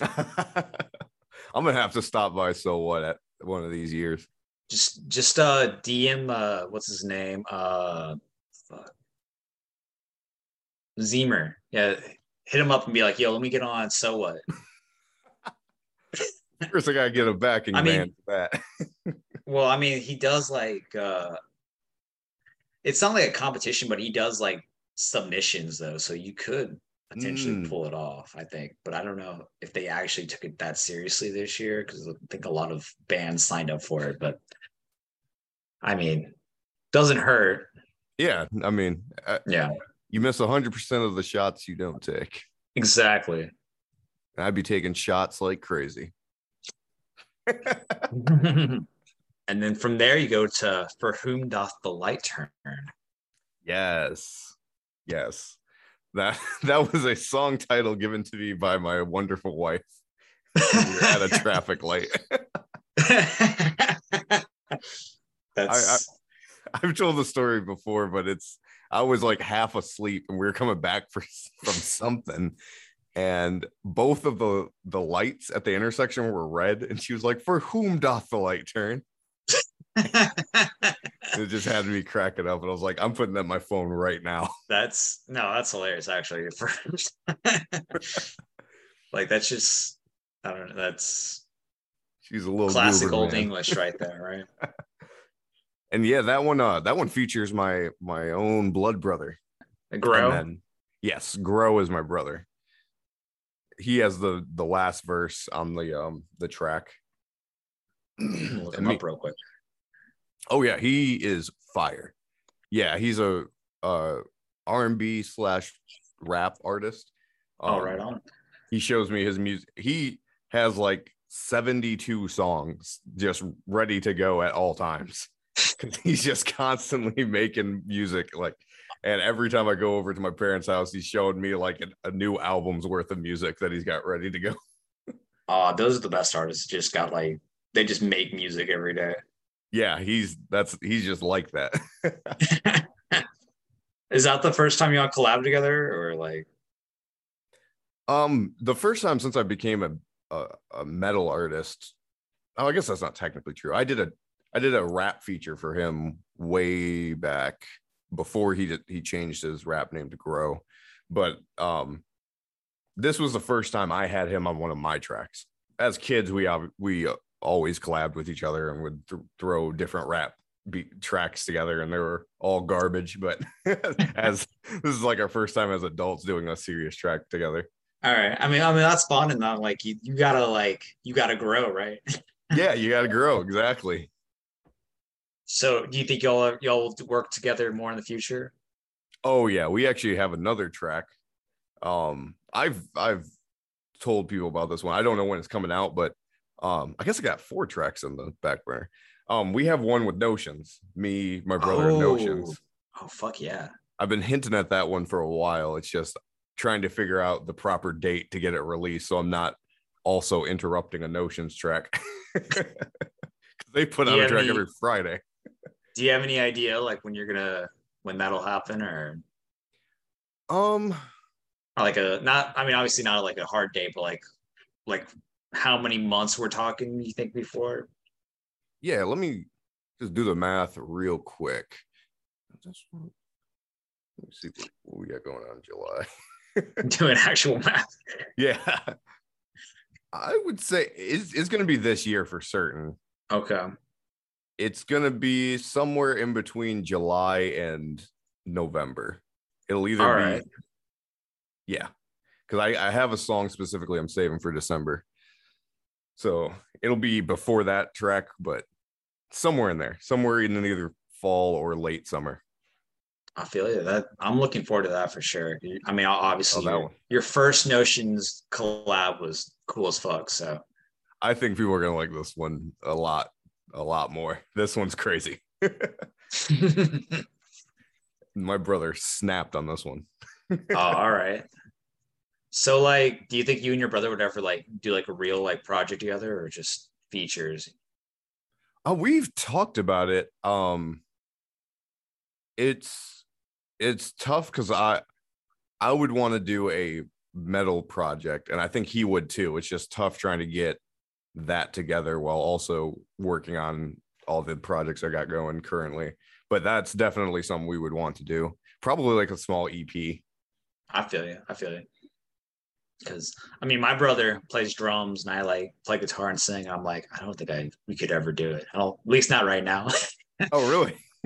S2: I'm gonna have to stop by. So what? At one of these years.
S1: Just just uh DM uh what's his name? Uh fuck. Zemer. Yeah. Hit him up and be like, yo, let me get on so what?
S2: First, I gotta get a backing
S1: I mean-
S2: band for that.
S1: Well, I mean, he does like uh it's not like a competition, but he does like submissions though, so you could potentially
S2: Mm.
S1: pull it off, I think. But I don't know if they actually took it that seriously this year because I think a lot of bands signed up for it, but I mean, doesn't hurt.
S2: yeah, I mean, uh,
S1: Yeah,
S2: you miss 100 percent of the shots you don't take.
S1: exactly.
S2: And I'd be taking shots like crazy.
S1: and then from there you go to For Whom Doth the Light Turn?
S2: Yes, yes. That that was a song title given to me by my wonderful wife we were at a traffic light.
S1: That's
S2: I've told the story before, but it's I was like half asleep and we were coming back for, from something, and both of the the lights at the intersection were red, and she was like, "For whom doth the light turn?" It just had me cracking up, and I was like, "I'm putting that in my phone right now."
S1: That's no, that's hilarious actually. For like that's just I don't know. That's
S2: She's a little
S1: classic
S2: goober,
S1: old. English right there, right?
S2: And yeah, that one uh that one features my my own blood brother.
S1: Grow.
S2: then- yes, Grow is my brother. He has the the last verse on the um the track.
S1: Look him
S2: me-
S1: up real quick.
S2: Oh yeah, he is fire. Yeah, he's a uh R&B slash rap artist.
S1: oh,
S2: Um,
S1: right on.
S2: He shows me his music. He has like 72 songs just ready to go at all times. he's just constantly making music like and every time I go over to my parents' house, he's showing me like a, a new album's worth of music that he's got ready to go.
S1: Oh, those are the best artists. Just got like they just make music every day.
S2: Yeah, he's that's he's just like that.
S1: Is that the first time you all collab together, or like?
S2: Um, the first time since I became a, a a metal artist, oh, I guess that's not technically true. I did a I did a rap feature for him way back before he did he changed his rap name to Grow, but um, this was the first time I had him on one of my tracks. As kids, we we always collabed with each other and would th- throw different rap beat tracks together, and they were all garbage. But as this is like our first time as adults doing a serious track together.
S1: All right. I mean, I mean that's fun and not like you. You gotta like you gotta grow, right?
S2: yeah, you got to grow exactly.
S1: So, do you think y'all y'all will work together more in the future?
S2: Oh yeah, we actually have another track. Um, I've I've told people about this one. I don't know when it's coming out, but um, I guess I got four tracks in the back burner. Um, we have one with Notions. Me, my brother, and Notions.
S1: Oh fuck yeah!
S2: I've been hinting at that one for a while. It's just trying to figure out the proper date to get it released, so I'm not also interrupting a Notions track. they put out
S1: you
S2: a track every Friday.
S1: Do you have any idea like when you're gonna when that'll happen, or,
S2: Um,
S1: like a not? I mean, obviously not like a hard date, but like like how many months we're talking? You think before?
S2: yeah, let me just do the math real quick. Just- Let me see what, we got going on in July.
S1: Doing actual math.
S2: Yeah. I would say it's, it's going to be this year for certain.
S1: Okay.
S2: It's going to be somewhere in between July and November. It'll either
S1: All
S2: be,
S1: right.
S2: yeah, because I, I have a song specifically I'm saving for December. So it'll be before that track, but somewhere in there, somewhere in either fall or late summer.
S1: I feel you. That I'm looking forward to that for sure. I mean, obviously,
S2: Oh,
S1: your, your first Notions collab was cool as fuck. So
S2: I think people are going to like this one a lot, a lot more. This one's crazy. My brother snapped on this one.
S1: oh, all right. So, like, do you think you and your brother would ever like do like a real like project together, or just features?
S2: Oh, we've talked about it. Um it's it's tough because I I would want to do a metal project, and I think he would too. It's just tough trying to get that together while also working on all the projects I got going currently. But that's definitely something we would want to do. Probably like a small EP.
S1: I feel you. I feel you. Because I mean, my brother plays drums, and I like play guitar and sing. I'm like, I don't think I we could ever do it. I don't, at least not right now.
S2: Oh, really?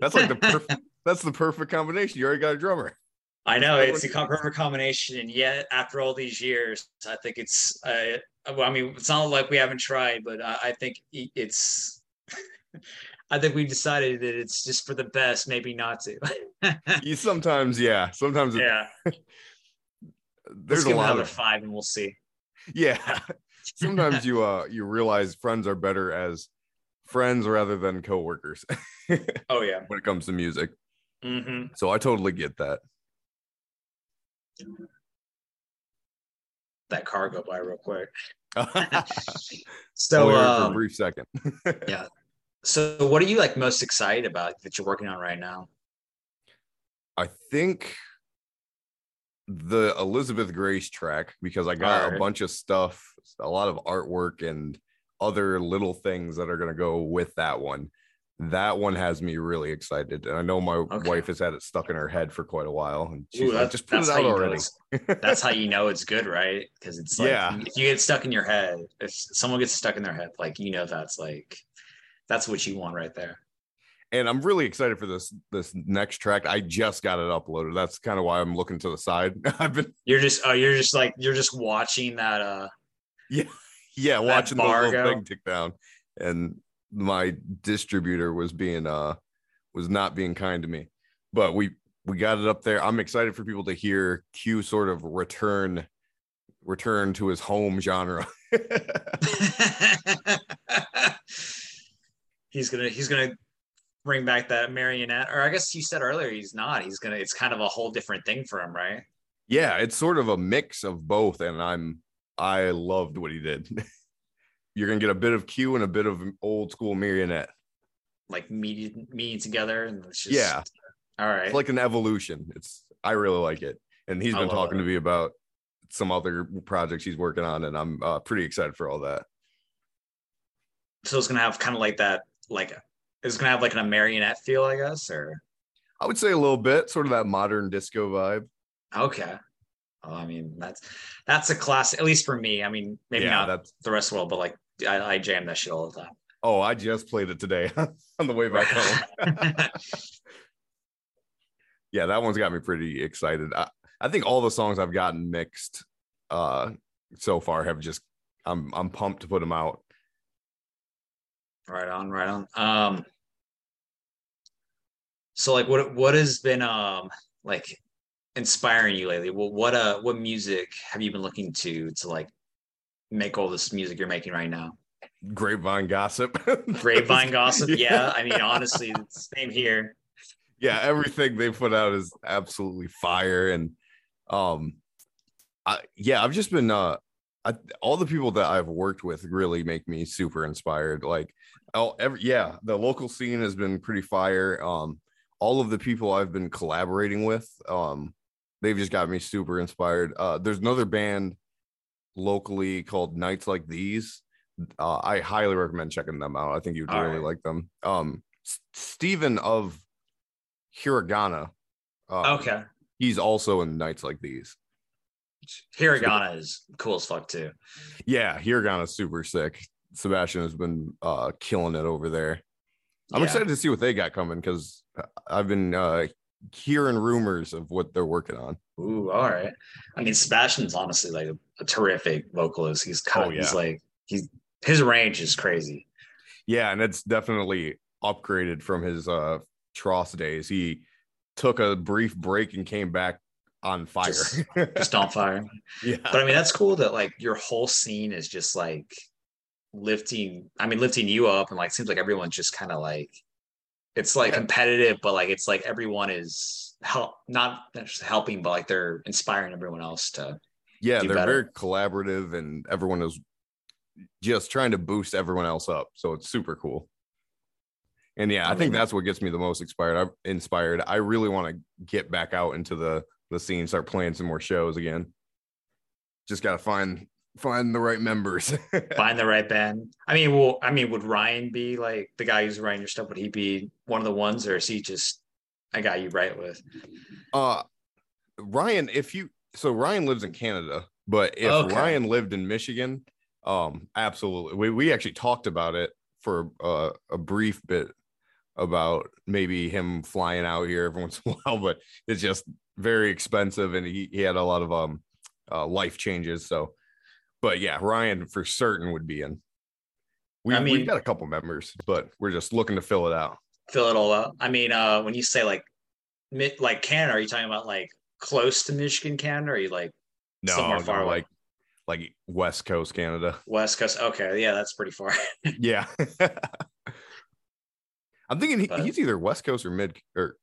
S2: that's like the perfect that's the perfect combination. You already got a drummer.
S1: I know it's a com- perfect combination, and yet after all these years, I think it's. Uh, I mean, it's not like we haven't tried, but I, I think it's. I think we've decided that it's just for the best, maybe not to.
S2: You sometimes, yeah, sometimes
S1: yeah,
S2: there's
S1: let's
S2: a lot of
S1: five, and we'll see.
S2: yeah sometimes you uh you realize friends are better as friends rather than coworkers
S1: Oh yeah.
S2: when it comes to music
S1: hmm
S2: so i totally get that
S1: That car go by real quick.
S2: so
S1: So,
S2: for a
S1: um,
S2: brief second yeah.
S1: so what are you like most excited about that you're working on right now?
S2: i think the elizabeth grace track because i got
S1: Alright.
S2: a bunch of stuff a lot of artwork and other little things that are going to go with that one that one has me really excited and i know my
S1: Okay.
S2: wife has had it stuck in her head for quite a while and she's
S1: Ooh,
S2: like
S1: that's,
S2: just put it
S1: how
S2: out
S1: you know
S2: already
S1: it's- that's how you know it's good, right? Because it's like
S2: Yeah.
S1: if you get stuck in your head, if someone gets stuck in their head, like you know that's like that's what you want right there.
S2: and I'm really excited for this this next track. I just got it uploaded. That's kind of why I'm looking to the side. I've been
S1: You're just oh, you're just like you're just watching that uh
S2: yeah Yeah, watching the little thing tick down, and my distributor was being uh was not being kind to me. But we we got it up there. I'm excited for people to hear Q sort of return return to his home genre.
S1: he's gonna he's gonna bring back that marionette, or I guess you said earlier he's not. He's gonna. It's kind of a whole different thing for him, right?
S2: Yeah, it's sort of a mix of both, and I'm I loved what he did. You're gonna get a bit of Q and a bit of old school marionette,
S1: like meeting meeting together, and it's just
S2: yeah.
S1: All right,
S2: it's like an evolution. It's I really like it, and he's been talking to me about some other projects he's working on, and I'm uh, pretty excited for all that.
S1: So it's gonna have kind of like that, like it's gonna have like a marionette feel, I guess, or
S2: I would say a little bit, sort of that modern disco vibe.
S1: Okay. I mean, that's that's a class, at least for me. I mean, maybe yeah, not that's... the rest of the world, but like I, I jam that shit all the time.
S2: Oh, I just played it today on the way back home. yeah, that one's got me pretty excited. I, I think all the songs I've gotten mixed uh so far have just I'm I'm pumped to put them out.
S1: Right on, right on. Um so like what what has been um like inspiring you lately? Well, what uh what music have you been looking to to like make all this music you're making right now?
S2: Grapevine gossip.
S1: Grapevine gossip. Yeah. I mean, honestly, same here.
S2: Yeah, everything they put out is absolutely fire. And um I yeah, I've just been uh I, all the people that I've worked with really make me super inspired. Like, oh, every yeah, the local scene has been pretty fire. Um, all of the people I've been collaborating with, um, they've just got me super inspired. Uh, there's another band locally called Nights Like These. Uh, I highly recommend checking them out. I think you'd really right. like them. Um, S- Stephen of Hiragana.
S1: Uh, okay.
S2: He's also in Nights Like These.
S1: Hiragana so, is cool as fuck too.
S2: Yeah, Hiragana is super sick. Sebastian has been uh, killing it over there. I'm yeah. excited to see what they got coming because I've been uh, hearing rumors of what they're working on.
S1: Ooh, all right. I mean, Sebastian's honestly like a, terrific vocalist. He's kind of, oh, yeah. he's like, he's, his range is crazy.
S2: Yeah. And it's definitely upgraded from his uh Tross days. He took a brief break and came back on fire.
S1: Just, just on fire. Yeah. But I mean, that's cool that like your whole scene is just like lifting, I mean, lifting you up and like seems like everyone's just kind of like it's like competitive, but like it's like everyone is help not just helping, but like they're inspiring everyone else to
S2: yeah, they're better. very collaborative and everyone is just trying to boost everyone else up. So it's super cool. And yeah, I, I think that's what gets me the most inspired. I'm inspired. I really want to get back out into the the scene, start playing some more shows again. Just gotta find find the right members.
S1: find the right band. I mean, well, I mean, would Ryan be like the guy who's writing your stuff? Would he be one of the ones, or is he just a guy you write with?
S2: Uh Ryan, if you so Ryan lives in Canada, but if okay. Ryan lived in Michigan, um, absolutely. We we actually talked about it for uh, a brief bit about maybe him flying out here every once in a while, but it's just very expensive and he, he had a lot of um uh, life changes. So but yeah, Ryan for certain would be in. We, I mean, we've got a couple members, but we're just looking to fill it out.
S1: Fill it all out. I mean, uh, when you say like, like Canada, are you talking about like close to Michigan, Canada, or are you like
S2: no, somewhere far no, away? Like, like West Coast Canada.
S1: West Coast. Okay, yeah, that's pretty far.
S2: yeah. I'm thinking he, but, he's either West Coast or mid or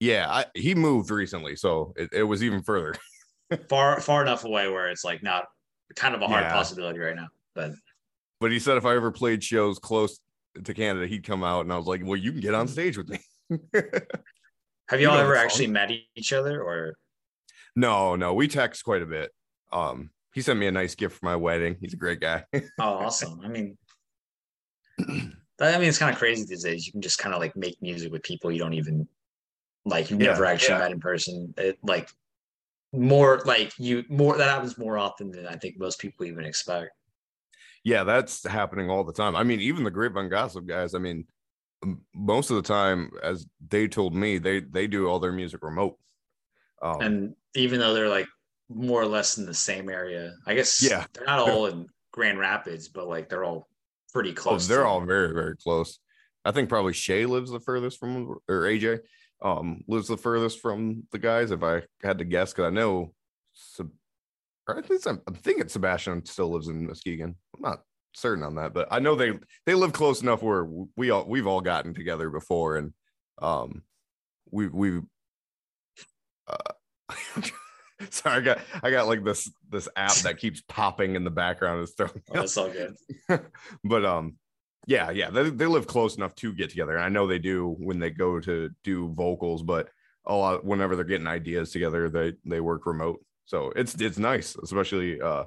S2: yeah, I, he moved recently, so it, it was even further.
S1: far far enough away where it's like not kind of a hard yeah. possibility right now. But
S2: but he said if I ever played shows close to Canada, he'd come out, and I was like, well, you can get on stage with me.
S1: Have y'all you ever actually met each other or?
S2: No, no, we text quite a bit. Um, he sent me a nice gift for my wedding. He's a great guy.
S1: oh, awesome! I mean, I mean, it's kind of crazy these days. You can just kind of like make music with people you don't even like. You've yeah, never actually yeah. met in person. It like more like you more that happens more often than I think most people even expect.
S2: Yeah, that's happening all the time. I mean, even the Grapevine Gossip guys. I mean, most of the time, as they told me, they they do all their music remote.
S1: Um, and even though they're like more or less in the same area, I guess. Yeah, they're not all in Grand Rapids, but like they're all pretty oh, close.
S2: Oh, they're all very very close. I think probably Shay lives the furthest from or AJ. um lives the furthest from the guys. If I had to guess, because I know, Seb- or at least I'm, I'm thinking Sebastian still lives in Muskegon. I'm not certain on that, but I know they they live close enough where we all we've all gotten together before, and um we we uh, sorry, I got I got like this this app that keeps popping in the background. It's throwing
S1: Oh, that's all good.
S2: but um yeah yeah they, they live close enough to get together and i know they do when they go to do vocals but a lot whenever they're getting ideas together they they work remote so it's it's nice especially uh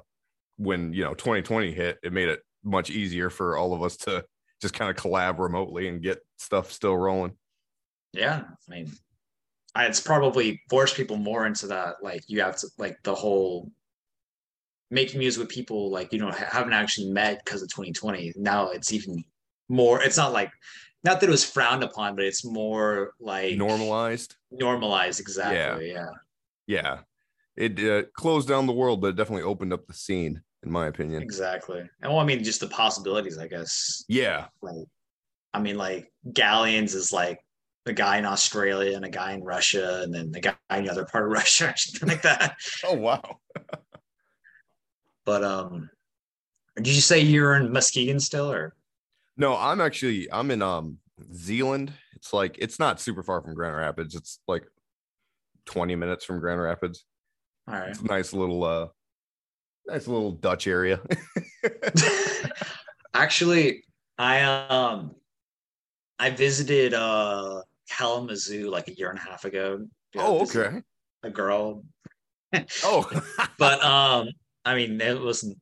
S2: when you know 2020 hit it made it much easier for all of us to just kind of collab remotely and get stuff still rolling
S1: Yeah, I mean, it's probably forced people more into that. Like you have to like the whole making music with people like you know ha- haven't actually met because of 2020. Now it's even more. It's not like not that it was frowned upon, but it's more like
S2: normalized
S1: normalized. Exactly. Yeah.
S2: yeah it uh, closed down the world but it definitely opened up the scene in my opinion
S1: Exactly. And well, I mean, just the possibilities. I guess.
S2: yeah
S1: Like, I mean, like Galleons is like a guy in Australia and a guy in Russia, and then the guy in the other part of Russia, or something like that.
S2: oh wow
S1: But um, did you say you're in Muskegon still, or
S2: No, I'm actually I'm in um Zeeland. It's like it's not super far from Grand Rapids. It's like 20 minutes from Grand Rapids.
S1: all right?
S2: It's a nice little uh nice little Dutch area.
S1: Actually, I um, I visited uh Kalamazoo like a year and a half ago. Yeah,
S2: oh, okay.
S1: A girl,
S2: Oh,
S1: but um, I mean, it wasn't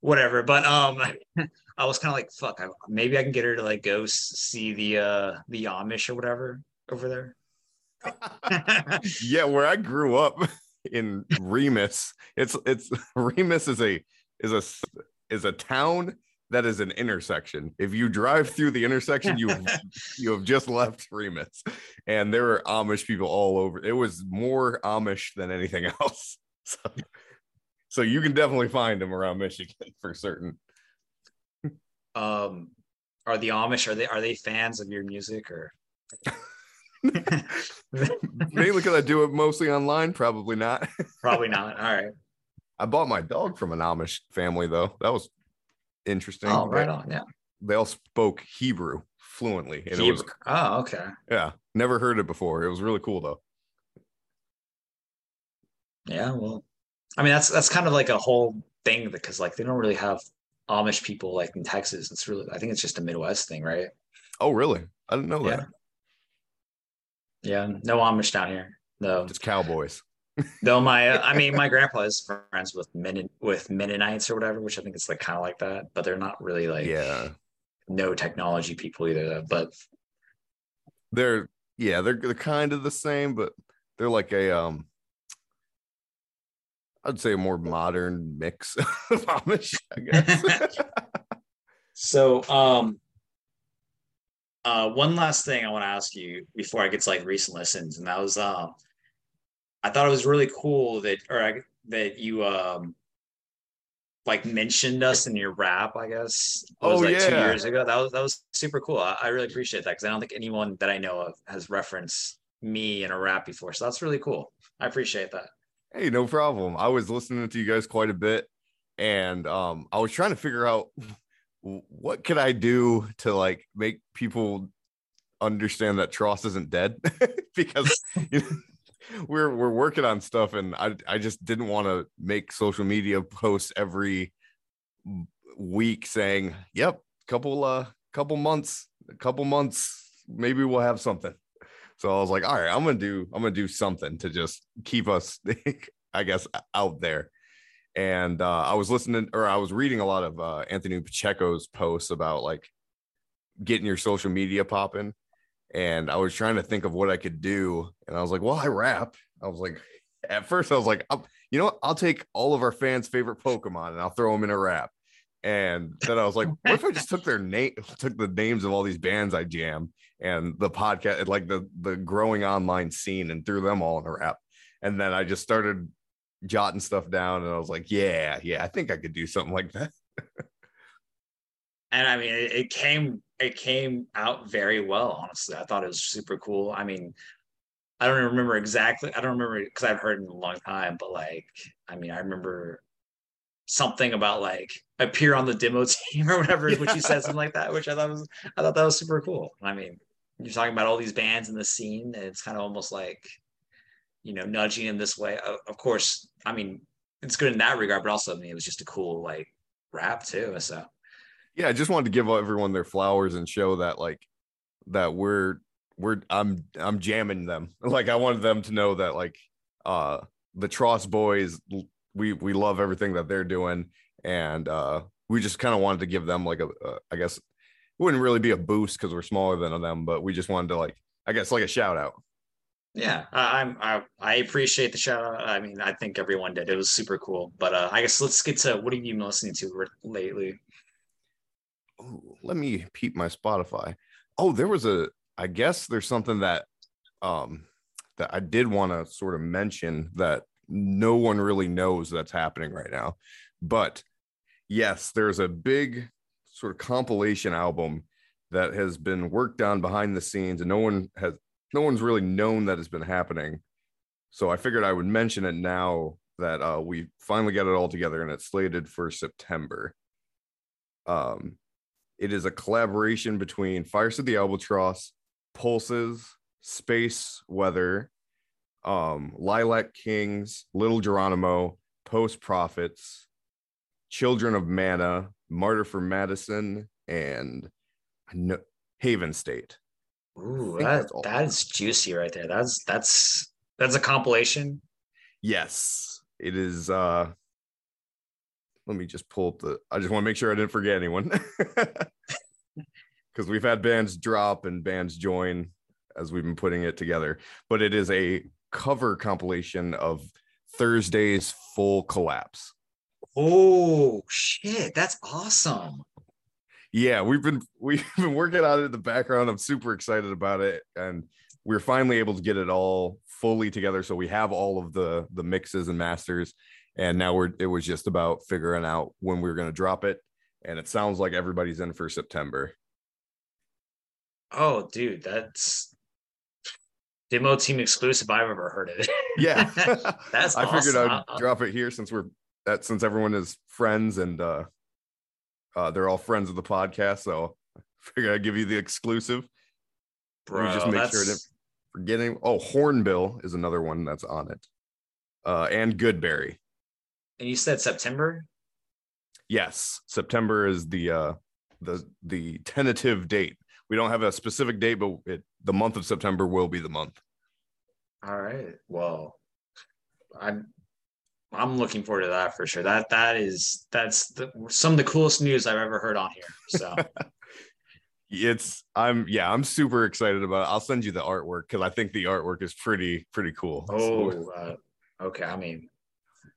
S1: whatever. But um, I was kind of like, fuck, I, maybe I can get her to like go see the uh the Amish or whatever over there.
S2: yeah, where I grew up in Remus, it's it's Remus is a is a is a town that is an intersection. If you drive through the intersection, you you have just left Remus, and there were Amish people all over. It was more Amish than anything else. So, so you can definitely find them around Michigan for certain.
S1: um, are the Amish are they are they fans of your music or?
S2: Mainly because I do it mostly online. Probably not.
S1: Probably not. All right.
S2: I bought my dog from an Amish family though. That was interesting.
S1: Oh, right on. Yeah.
S2: They all spoke Hebrew fluently. And it was
S1: Hebrew. Oh, okay.
S2: yeah, never heard it before. It was really cool though.
S1: Yeah. Well, I mean, that's that's kind of like a whole thing because like they don't really have Amish people like in Texas. It's really I think it's just a Midwest thing, right?
S2: Oh, really? I didn't know
S1: Yeah.
S2: that.
S1: Yeah. No Amish down here. No.
S2: Just cowboys.
S1: Though my uh, I mean my grandpa is friends with Menon with Mennonites or whatever, which I think it's like kind of like that, but they're not really like
S2: yeah.
S1: no technology people either. But
S2: They're yeah, they're they're kind of the same, but they're like a um I'd say a more modern mix of Amish, I guess.
S1: So, um, uh, one last thing I want to ask you before I get to like recent listens, and that was, um, I thought it was really cool that, or I, that you, um, like mentioned us in your rap, I guess. It was
S2: Oh,
S1: like two years ago. That was that was super cool. I, I really appreciate that because I don't think anyone that I know of has referenced me in a rap before. So that's really cool. I appreciate that.
S2: Hey, no problem. I was listening to you guys quite a bit, and um, I was trying to figure out what can I do to like make people understand that Tross isn't dead because you know, we're we're working on stuff, and I I just didn't want to make social media posts every week saying, "Yep, couple uh couple months, a couple months, maybe we'll have something." So I was like, all right, I'm gonna do I'm gonna do something to just keep us, I guess, out there. And uh, I was listening or I was reading a lot of uh, Anthony Pacheco's posts about like getting your social media popping. And I was trying to think of what I could do. And I was like, well, I rap. I was like, at first I was like, I'll, you know what? I'll take all of our fans' favorite Pokemon and I'll throw them in a rap. And then I was like, what if I just took their name, took the names of all these bands I jam and the podcast, like the the growing online scene, and threw them all in a rap. And then I just started jotting stuff down, and I was like, yeah, yeah, I think I could do something like that.
S1: and I mean, it, it came it came out very well. Honestly, I thought it was super cool. I mean, I don't remember exactly. I don't remember because I've heard in a long time. But like, I mean, I remember something about like appear on the demo team or whatever, yeah. which he said something like that, which I thought was I thought that was super cool. I mean, you're talking about all these bands in the scene, and it's kind of almost like you know nudging in this way. Of course, I mean it's good in that regard, but also I mean it was just a cool like rap too. So
S2: yeah, I just wanted to give everyone their flowers and show that like that we're we're I'm I'm jamming them. Like I wanted them to know that like uh the Tross boys we we love everything that they're doing and uh we just kind of wanted to give them like a, a I guess it wouldn't really be a boost because we're smaller than them, but we just wanted to like I guess like a shout out.
S1: Yeah, I'm I, I appreciate the shout out. I mean, I think everyone did. It was super cool. But uh, I guess let's get to what have you been listening to lately?
S2: Ooh, let me peep my Spotify. Oh, there was a. I guess there's something that um that I did want to sort of mention that no one really knows that's happening right now. But yes, there's a big sort of compilation album that has been worked on behind the scenes and no one has no one's really known that it's been happening. So I figured I would mention it now that uh, we finally got it all together and it's slated for September. Um, it is a collaboration between Fires of the Albatross, Pulses, Space Weather, um, Lilac Kings, Little Geronimo, Post Prophets, Children of Mana, Martyr for Madison, and Haven State.
S1: Ooh, that, that's juicy right there. That's that's that's a compilation.
S2: Yes, it is. uh Let me just pull up the. I just want to make sure I didn't forget anyone, because we've had bands drop and bands join as we've been putting it together. But it is a cover compilation of Thursday's full collapse.
S1: Oh shit, that's awesome
S2: yeah, we've been we've been working on it in the background. I'm super excited about it, and we're finally able to get it all fully together. So we have all of the the mixes and masters, and now we're it was just about figuring out when we are going to drop it. And it sounds like everybody's in for September.
S1: Oh, dude, that's demo team exclusive. I've ever heard of it.
S2: yeah, that's. I awesome. figured I'd drop it here since we're that since everyone is friends and uh uh, they're all friends of the podcast, so I figured I'd give you the exclusive. Bro, just make that's... sure I didn't forget any. Oh, Hornbill is another one that's on it, uh, and Goodberry.
S1: And you said September.
S2: Yes, September is the uh, the the tentative date. We don't have a specific date, but it, the month of September will be the month.
S1: All right. Well, I'm I'm looking forward to that for sure. That that is that's the, some of the coolest news I've ever heard on here. So
S2: it's I'm yeah I'm super excited about it. I'll send you the artwork because I think the artwork is pretty pretty cool.
S1: Oh, so, uh, okay. I mean,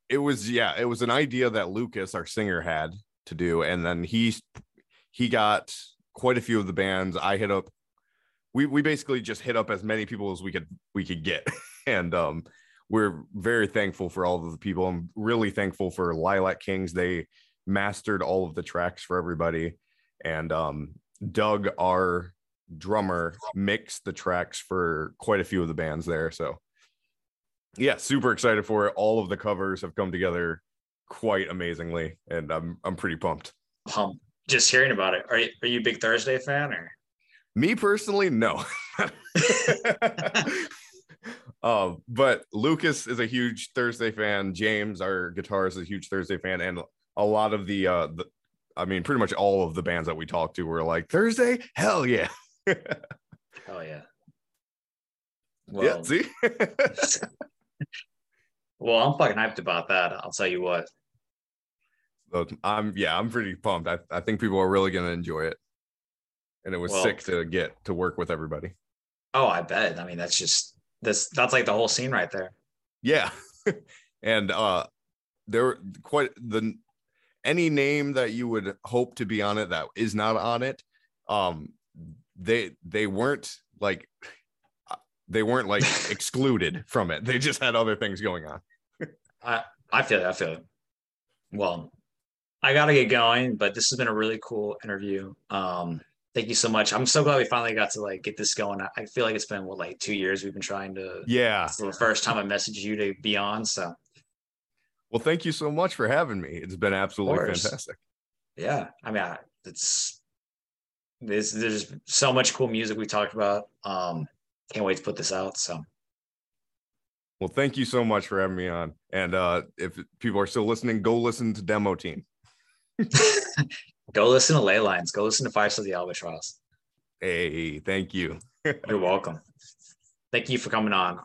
S2: it was yeah it was an idea that Lucas our singer had to do, and then he he got quite a few of the bands. I hit up. We we basically just hit up as many people as we could we could get, and um we're very thankful for all of the people. I'm really thankful for Lilac Kings. They mastered all of the tracks for everybody. And um, Doug, our drummer, mixed the tracks for quite a few of the bands there. So, yeah, super excited for it. All of the covers have come together quite amazingly, and I'm I'm pretty pumped.
S1: Um, just hearing about it. Are you are you a big Thursday fan or?
S2: Me personally, no. Uh, but Lucas is a huge Thursday fan. James, our guitarist, is a huge Thursday fan, and a lot of the, uh, the I mean, pretty much all of the bands that we talked to were like Thursday. Hell yeah!
S1: oh yeah.
S2: Well, yeah. See.
S1: well, I'm fucking hyped about that. I'll tell you what.
S2: So I'm yeah, I'm pretty pumped. I, I think people are really gonna enjoy it. And it was well, sick to get to work with everybody.
S1: Oh, I bet. I mean, that's just this that's like the whole scene right there.
S2: Yeah. and uh there quite the any name that you would hope to be on it that is not on it um they they weren't like they weren't like excluded from it they just had other things going on
S1: i i feel it i feel it well i gotta get going but this has been a really cool interview um thank you so much. I'm so glad we finally got to like get this going. I- feel like it's been what like two years we've been trying to.
S2: Yeah.
S1: It's the first time I messaged you to be on. So
S2: Well, thank you so much for having me. It's been absolutely fantastic.
S1: yeah, I mean, I, it's there's there's so much cool music we talked about. Um, can't wait to put this out. So
S2: Well, thank you so much for having me on. And uh, if people are still listening, go listen to Demo Team.
S1: go listen to Laylines. Go listen to Fires of the Albatross.
S2: Hey, thank you.
S1: You're welcome. Thank you for coming on.